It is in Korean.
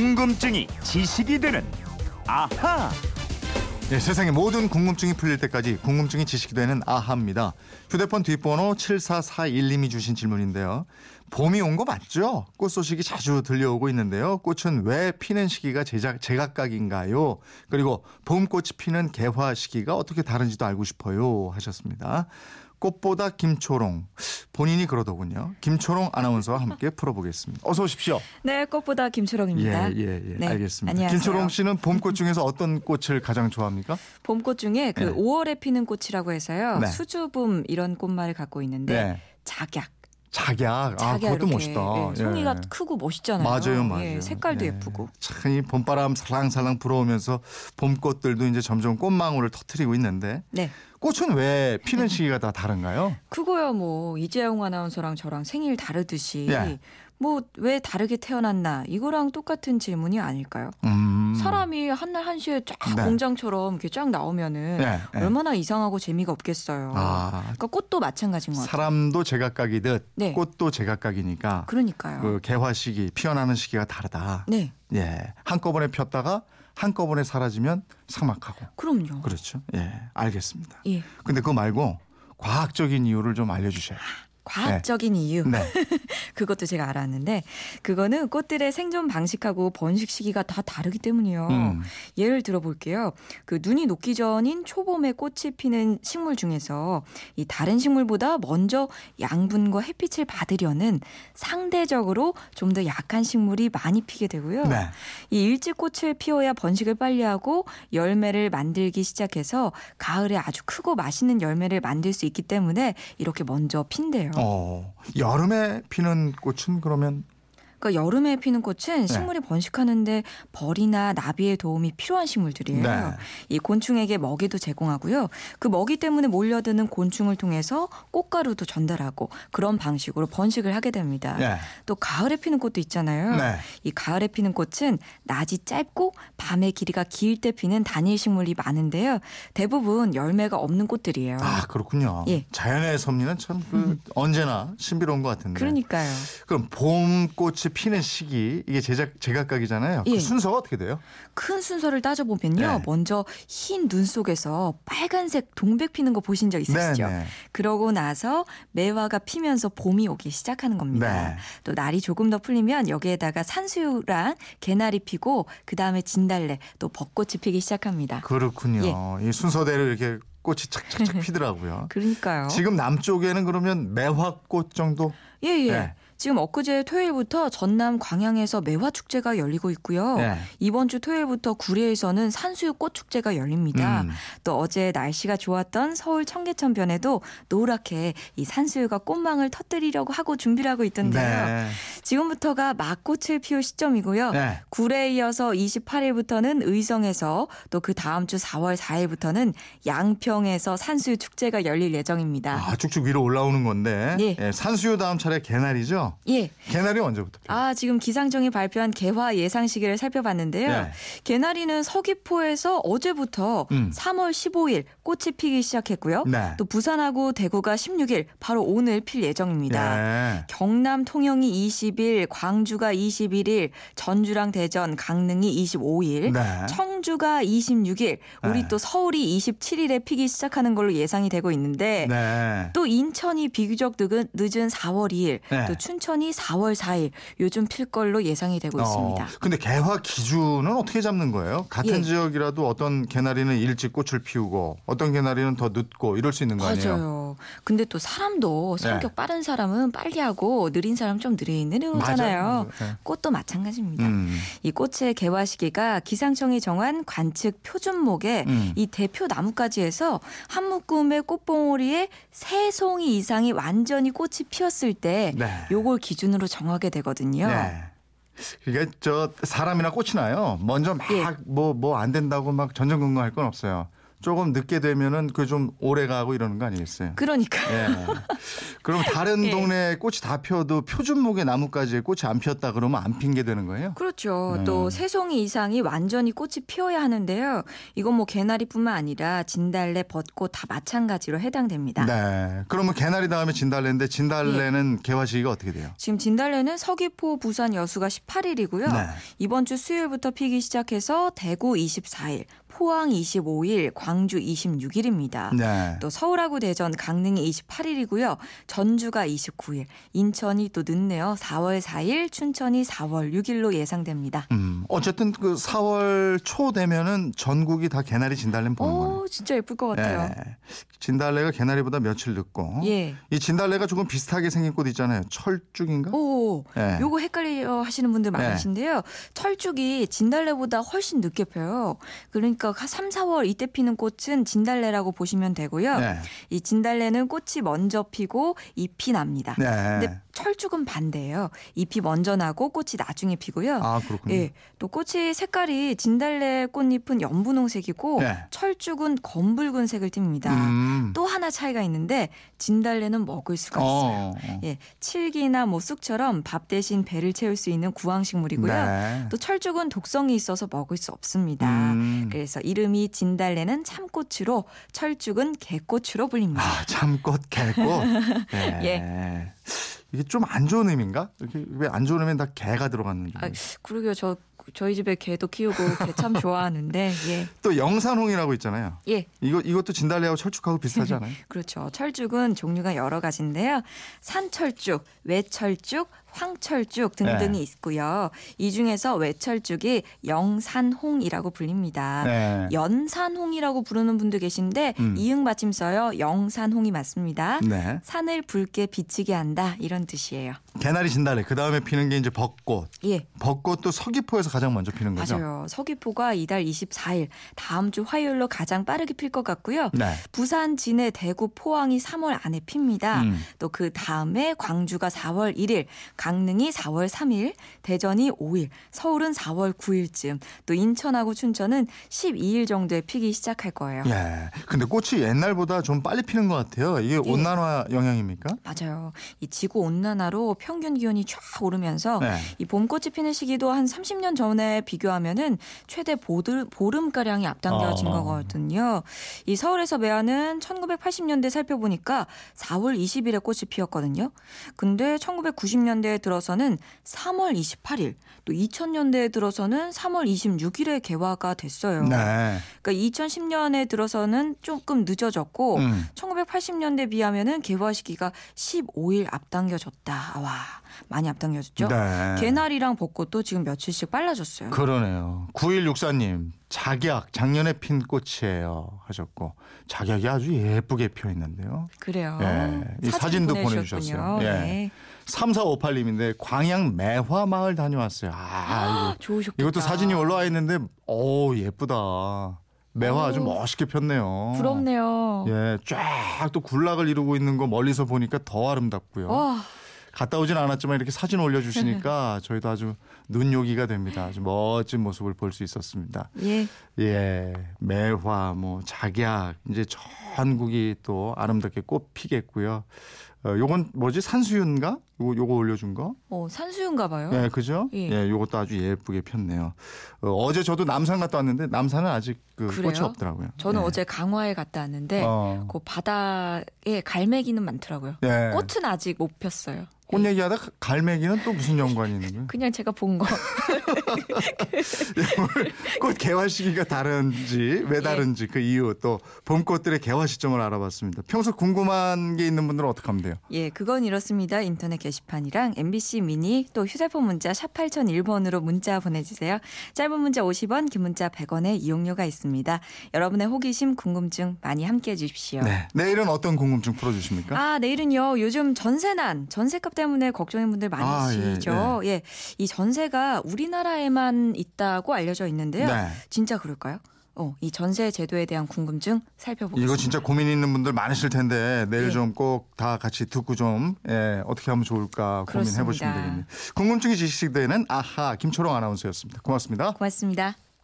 궁금증이 지식이 되는 아하. 예, 세상의 모든 궁금증이 풀릴 때까지 궁금증이 지식이 되는 아하입니다. 휴대폰 뒷번호 7441님이 주신 질문인데요. 봄이 온 거 맞죠? 꽃 소식이 자주 들려오고 있는데요. 꽃은 왜 피는 시기가 제작, 제각각인가요? 그리고 봄꽃이 피는 개화 시기가 어떻게 다른지도 알고 싶어요. 하셨습니다. 꽃보다 김초롱. 본인이 그러더군요. 김초롱 아나운서와 함께 풀어보겠습니다. 어서 오십시오. 네, 꽃보다 김초롱입니다. 예, 예, 예. 네, 알겠습니다. 안녕하세요. 김초롱 씨는 봄꽃 중에서 어떤 꽃을 가장 좋아합니까? 봄꽃 중에 그 네. 5월에 피는 꽃이라고 해서요. 네. 수주붐 이런 꽃말을 갖고 있는데 네. 작약. 작약. 아, 작약 그것도 멋있다. 예, 송이가 예. 크고 멋있잖아요. 맞아요, 맞아요. 예, 색깔도 예. 예쁘고. 참 이 봄바람 살랑살랑 불어오면서 봄꽃들도 이제 점점 꽃망울을 터트리고 있는데 네. 꽃은 왜 피는 시기가 다 다른가요? 그거야 뭐 이재용 아나운서랑 저랑 생일 다르듯이 예. 뭐 왜 다르게 태어났나 이거랑 똑같은 질문이 아닐까요? 음. 사람이 한날 한시에 쫙 네. 공장처럼 이렇게 쫙 나오면은 네, 네. 얼마나 이상하고 재미가 없겠어요. 아, 그러니까 꽃도 마찬가지인 것 같아요. 사람도 제각각이듯 네. 꽃도 제각각이니까 그러니까요. 그 개화 시기, 피어나는 시기가 다르다. 네, 예. 한꺼번에 폈다가 한꺼번에 사라지면 삭막하고. 그럼요. 그렇죠. 예. 알겠습니다. 예. 근데 그거 말고 과학적인 이유를 좀 알려주셔야죠. 과학적인 이유 네. 그것도 제가 알았는데 그거는 꽃들의 생존 방식하고 번식 시기가 다 다르기 때문이요. 음. 예를 들어볼게요. 그 눈이 녹기 전인 초봄에 꽃이 피는 식물 중에서 이 다른 식물보다 먼저 양분과 햇빛을 받으려는 상대적으로 좀 더 약한 식물이 많이 피게 되고요. 네. 이 일찍 꽃을 피워야 번식을 빨리 하고 열매를 만들기 시작해서 가을에 아주 크고 맛있는 열매를 만들 수 있기 때문에 이렇게 먼저 핀대요. 어, 여름에 피는 꽃은 그러면 그러니까 여름에 피는 네. 꽃은 식물이 번식하는데 벌이나 나비의 도움이 필요한 식물들이에요. 네. 이 곤충에게 먹이도 제공하고요. 그 먹이 때문에 몰려드는 곤충을 통해서 꽃가루도 전달하고 그런 방식으로 번식을 하게 됩니다. 네. 또 가을에 피는 꽃도 있잖아요. 네. 이 가을에 피는 꽃은 낮이 짧고 밤의 길이가 길 때 피는 단일 식물이 많은데요. 대부분 열매가 없는 꽃들이에요. 아 그렇군요. 예. 자연의 섭리는 참그 언제나 신비로운 것 같은데. 그러니까요. 그럼 봄 꽃이 피는 시기 이게 제작 제각각이잖아요. 그 예. 순서가 어떻게 돼요? 큰 순서를 따져 보면요. 네. 먼저 흰 눈 속에서 빨간색 동백 피는 거 보신 적 있으시죠? 네. 그러고 나서 매화가 피면서 봄이 오기 시작하는 겁니다. 네. 또 날이 조금 더 풀리면 여기에다가 산수유랑 개나리 피고 그 다음에 진달래 또 벚꽃이 피기 시작합니다. 그렇군요. 예. 이 순서대로 이렇게 꽃이 착착착 피더라고요. 그러니까요. 지금 남쪽에는 그러면 매화꽃 정도? 예, 예. 네. 지금 엊그제 토요일부터 전남 광양에서 매화 축제가 열리고 있고요. 네. 이번 주 토요일부터 구례에서는 산수유 꽃 축제가 열립니다. 음. 또 어제 날씨가 좋았던 서울 청계천변에도 노랗게 이 산수유가 꽃망을 터뜨리려고 하고 준비를 하고 있던데요. 네. 지금부터가 막꽃을 피울 시점이고요. 네. 구례에 이어서 28일부터는 의성에서 또 그 다음 주 4월 4일부터는 양평에서 산수유 축제가 열릴 예정입니다. 아, 쭉쭉 위로 올라오는 건데. 예. 산수유 다음 차례 개나리죠? 예. 개나리 언제부터 피요? 아, 지금 기상청이 발표한 개화 예상 시기를 살펴봤는데요. 네. 개나리는 서귀포에서 어제부터 음. 3월 15일 꽃이 피기 시작했고요. 네. 또 부산하고 대구가 16일 바로 오늘 필 예정입니다. 예. 경남 통영이 20일, 광주가 21일, 전주랑 대전, 강릉이 25일, 네. 청주가 26일, 우리 네. 또 서울이 27일에 피기 시작하는 걸로 예상이 되고 있는데 네. 또 인천이 비교적 늦은, 늦은 4월 2일, 네. 또춘 천이 4월 4일 요즘 필 걸로 예상이 되고 있습니다. 어, 근데 개화 기준은 어떻게 잡는 거예요? 같은 예. 지역이라도 어떤 개나리는 일찍 꽃을 피우고 어떤 개나리는 더 늦고 이럴 수 있는 거 아니에요? 맞아요. 근데 또 사람도 성격 네. 빠른 사람은 빨리 하고 느린 사람 좀 느리잖아요. 맞아요. 네. 꽃도 마찬가지입니다. 음. 이 꽃의 개화 시기가 기상청이 정한 관측 표준목에 음. 이 대표 나뭇가지에서 한 묶음의 꽃봉오리에 세 송이 이상이 완전히 꽃이 피었을 때 네. 요걸 기준으로 정하게 되거든요. 네. 이게 저 사람이나 꽃이나요. 먼저 막 예. 뭐뭐안 된다고 막 전전긍긍할 건 없어요. 조금 늦게 되면은 그 좀 오래 가고 이러는 거 아니겠어요? 그러니까 예. 그럼 다른 예. 동네 꽃이 다 피어도 표준목의 나무까지 꽃이 안 피었다 그러면 안 핀 게 되는 거예요? 그렇죠. 네. 또 새송이 이상이 완전히 꽃이 피어야 하는데요. 이건 뭐 개나리뿐만 아니라 진달래, 벚꽃 다 마찬가지로 해당됩니다. 네. 그러면 개나리 다음에 진달래인데 진달래는 개화 시기가 어떻게 돼요? 지금 진달래는 서귀포, 부산 여수가 18일이고요. 네. 이번 주 수요일부터 피기 시작해서 대구 24일, 포항 25일, 광주 26일입니다. 네. 또 서울하고 대전, 강릉이 28일이고요. 전주가 29일, 인천이 또 늦네요. 4월 4일, 춘천이 4월 6일로 예상됩니다. 음, 어쨌든 그 4월 초 되면은 전국이 다 개나리 진달래는 보는 거예요. 오, 진짜 예쁠 것 같아요. 예. 진달래가 개나리보다 며칠 늦고 예. 이 진달래가 조금 비슷하게 생긴 꽃 있잖아요. 철쭉인가? 오, 예. 요거 헷갈려 하시는 분들 네. 많으신데요. 철쭉이 진달래보다 훨씬 늦게 펴요. 그러니까 3, 4월 이때 피는 꽃은 진달래라고 보시면 되고요. 네. 이 진달래는 꽃이 먼저 피고 잎이 납니다. 네. 근데 철쭉은 반대예요. 잎이 먼저 나고 꽃이 나중에 피고요. 아 그렇군요. 예, 또 꽃이 색깔이 진달래 꽃잎은 연분홍색이고 네. 철쭉은 검붉은 색을 띱니다. 음. 또 하나 차이가 있는데 진달래는 먹을 수가 있어요. 어, 어. 예, 칠기나 뭐 쑥처럼 밥 대신 배를 채울 수 있는 구황식물이고요. 네. 또 철쭉은 독성이 있어서 먹을 수 없습니다. 음. 그래서 이름이 진달래는 참꽃으로 철쭉은 개꽃으로 불립니다. 아, 참꽃, 개꽃. 예. 예. 이게 좀 안 좋은 의미인가? 이렇게 왜 안 좋은 의미는 다 개가 들어갔는지. 아, 그러게요. 저 저희 집에 개도 키우고 개 참 좋아하는데 예. 또 영산홍이라고 있잖아요. 예, 이거 이것도 진달래하고 철쭉하고 비슷하지 않아요? 그렇죠. 철쭉은 종류가 여러 가지인데요. 산철쭉, 외철쭉, 황철쭉 등등이 네. 있고요. 이 중에서 외철쭉이 영산홍이라고 불립니다. 네. 연산홍이라고 부르는 분도 계신데 음. 이응 받침 써요. 영산홍이 맞습니다. 네. 산을 붉게 비치게 한다 이런 뜻이에요. 개나리 진달래. 그 다음에 피는 게 이제 벚꽃. 예, 벚꽃도 서귀포에서 가장 먼저 피는 거죠. 맞아요. 서귀포가 이달 24일 다음 주 화요일로 가장 빠르게 필 것 같고요. 네. 부산, 진해, 대구, 포항이 3월 안에 핍니다. 음. 또그 다음에 광주가 4월 1일, 강릉이 4월 3일, 대전이 5일, 서울은 4월 9일쯤, 또 인천하고 춘천은 12일 정도에 피기 시작할 거예요. 예. 근데 꽃이 옛날보다 좀 빨리 피는 것 같아요. 이게 예. 온난화 영향입니까? 맞아요. 이 지구 온난화로 평균 기온이 쫙 오르면서 네. 이 봄꽃이 피는 시기도 한 30년 전에 비교하면은 최대 보들, 보름가량이 앞당겨진 어. 거거든요. 이 서울에서 매화는 1980년대 살펴보니까 4월 20일에 꽃이 피었거든요. 근데 1990년대 에 들어서는 3월 28일, 또 2000년대에 들어서는 3월 26일에 개화가 됐어요. 네. 그러니까 2010년에 들어서는 조금 늦어졌고 음. 1980년대 비하면은 개화 시기가 15일 앞당겨졌다. 와, 많이 앞당겨졌죠? 네. 개나리랑 벚꽃도 지금 며칠씩 빨라졌어요. 그러네요. 9164님, 작약, 작년에 핀 꽃이에요. 하셨고, 작약이 아주 예쁘게 피어 있는데요. 그래요. 예, 이 사진도. 보내주셨어요. 예. 네. 3458님인데, 광양 매화 마을 다녀왔어요. 아, 이거, 좋으셨겠다. 이것도 사진이 올라와 있는데, 오, 예쁘다. 매화 아주 오. 멋있게 폈네요. 부럽네요. 예, 쫙 또 군락을 이루고 있는 거 멀리서 보니까 더 아름답고요. 와, 갔다 오진 않았지만 이렇게 사진 올려주시니까 저희도 아주 눈요기가 됩니다. 아주 멋진 모습을 볼 수 있었습니다. 예. 예, 매화, 뭐 작약, 이제 전국이 또 아름답게 꽃 피겠고요. 어, 요건 뭐지 산수유인가? 요거 요거 올려준 거? 어, 산수유인가 봐요. 예, 그죠? 예. 예, 요것도 아주 예쁘게 폈네요. 어, 제 저도 남산 갔다 왔는데 남산은 아직 그 그래요? 꽃이 없더라고요. 저는 예. 어제 강화에 갔다 왔는데 어. 그 바다에 갈매기는 많더라고요. 예. 꽃은 아직 못 폈어요. 꽃 얘기하다 갈매기는 또 무슨 연관이 있는 거예요? 그냥 제가 본 거. 꽃 개화 시기가 다른지 왜 다른지 그 이유 또 봄꽃들의 개화 시점을 알아봤습니다. 평소 궁금한 게 있는 분들은 어떻게 하면 돼요? 예, 그건 이렇습니다. 인터넷 게시판이랑 MBC 미니 또 휴대폰 문자 샵 8001번으로 문자 보내주세요. 짧은 문자 50원, 긴 문자 100원의 이용료가 있습니다. 여러분의 호기심, 궁금증 많이 함께해 주십시오. 네. 내일은 어떤 궁금증 풀어주십니까? 아, 내일은요. 요즘 전세난, 전세값 때문에 걱정인 분들 아, 많으시죠? 예, 이 전세 가 우리나라에만 있다고 알려져 있는데요. 네. 진짜 그럴까요? 어, 이 전세 제도에 대한 궁금증 살펴보겠습니다. 이거 진짜 고민 있는 분들 많으실 텐데 내일 예. 좀꼭 다 같이 듣고 좀 예, 어떻게 하면 좋을까 고민해 보시면. 되겠네요. 궁금증이 지식되는 아하 김초롱 아나운서였습니다. 고맙습니다. 고맙습니다.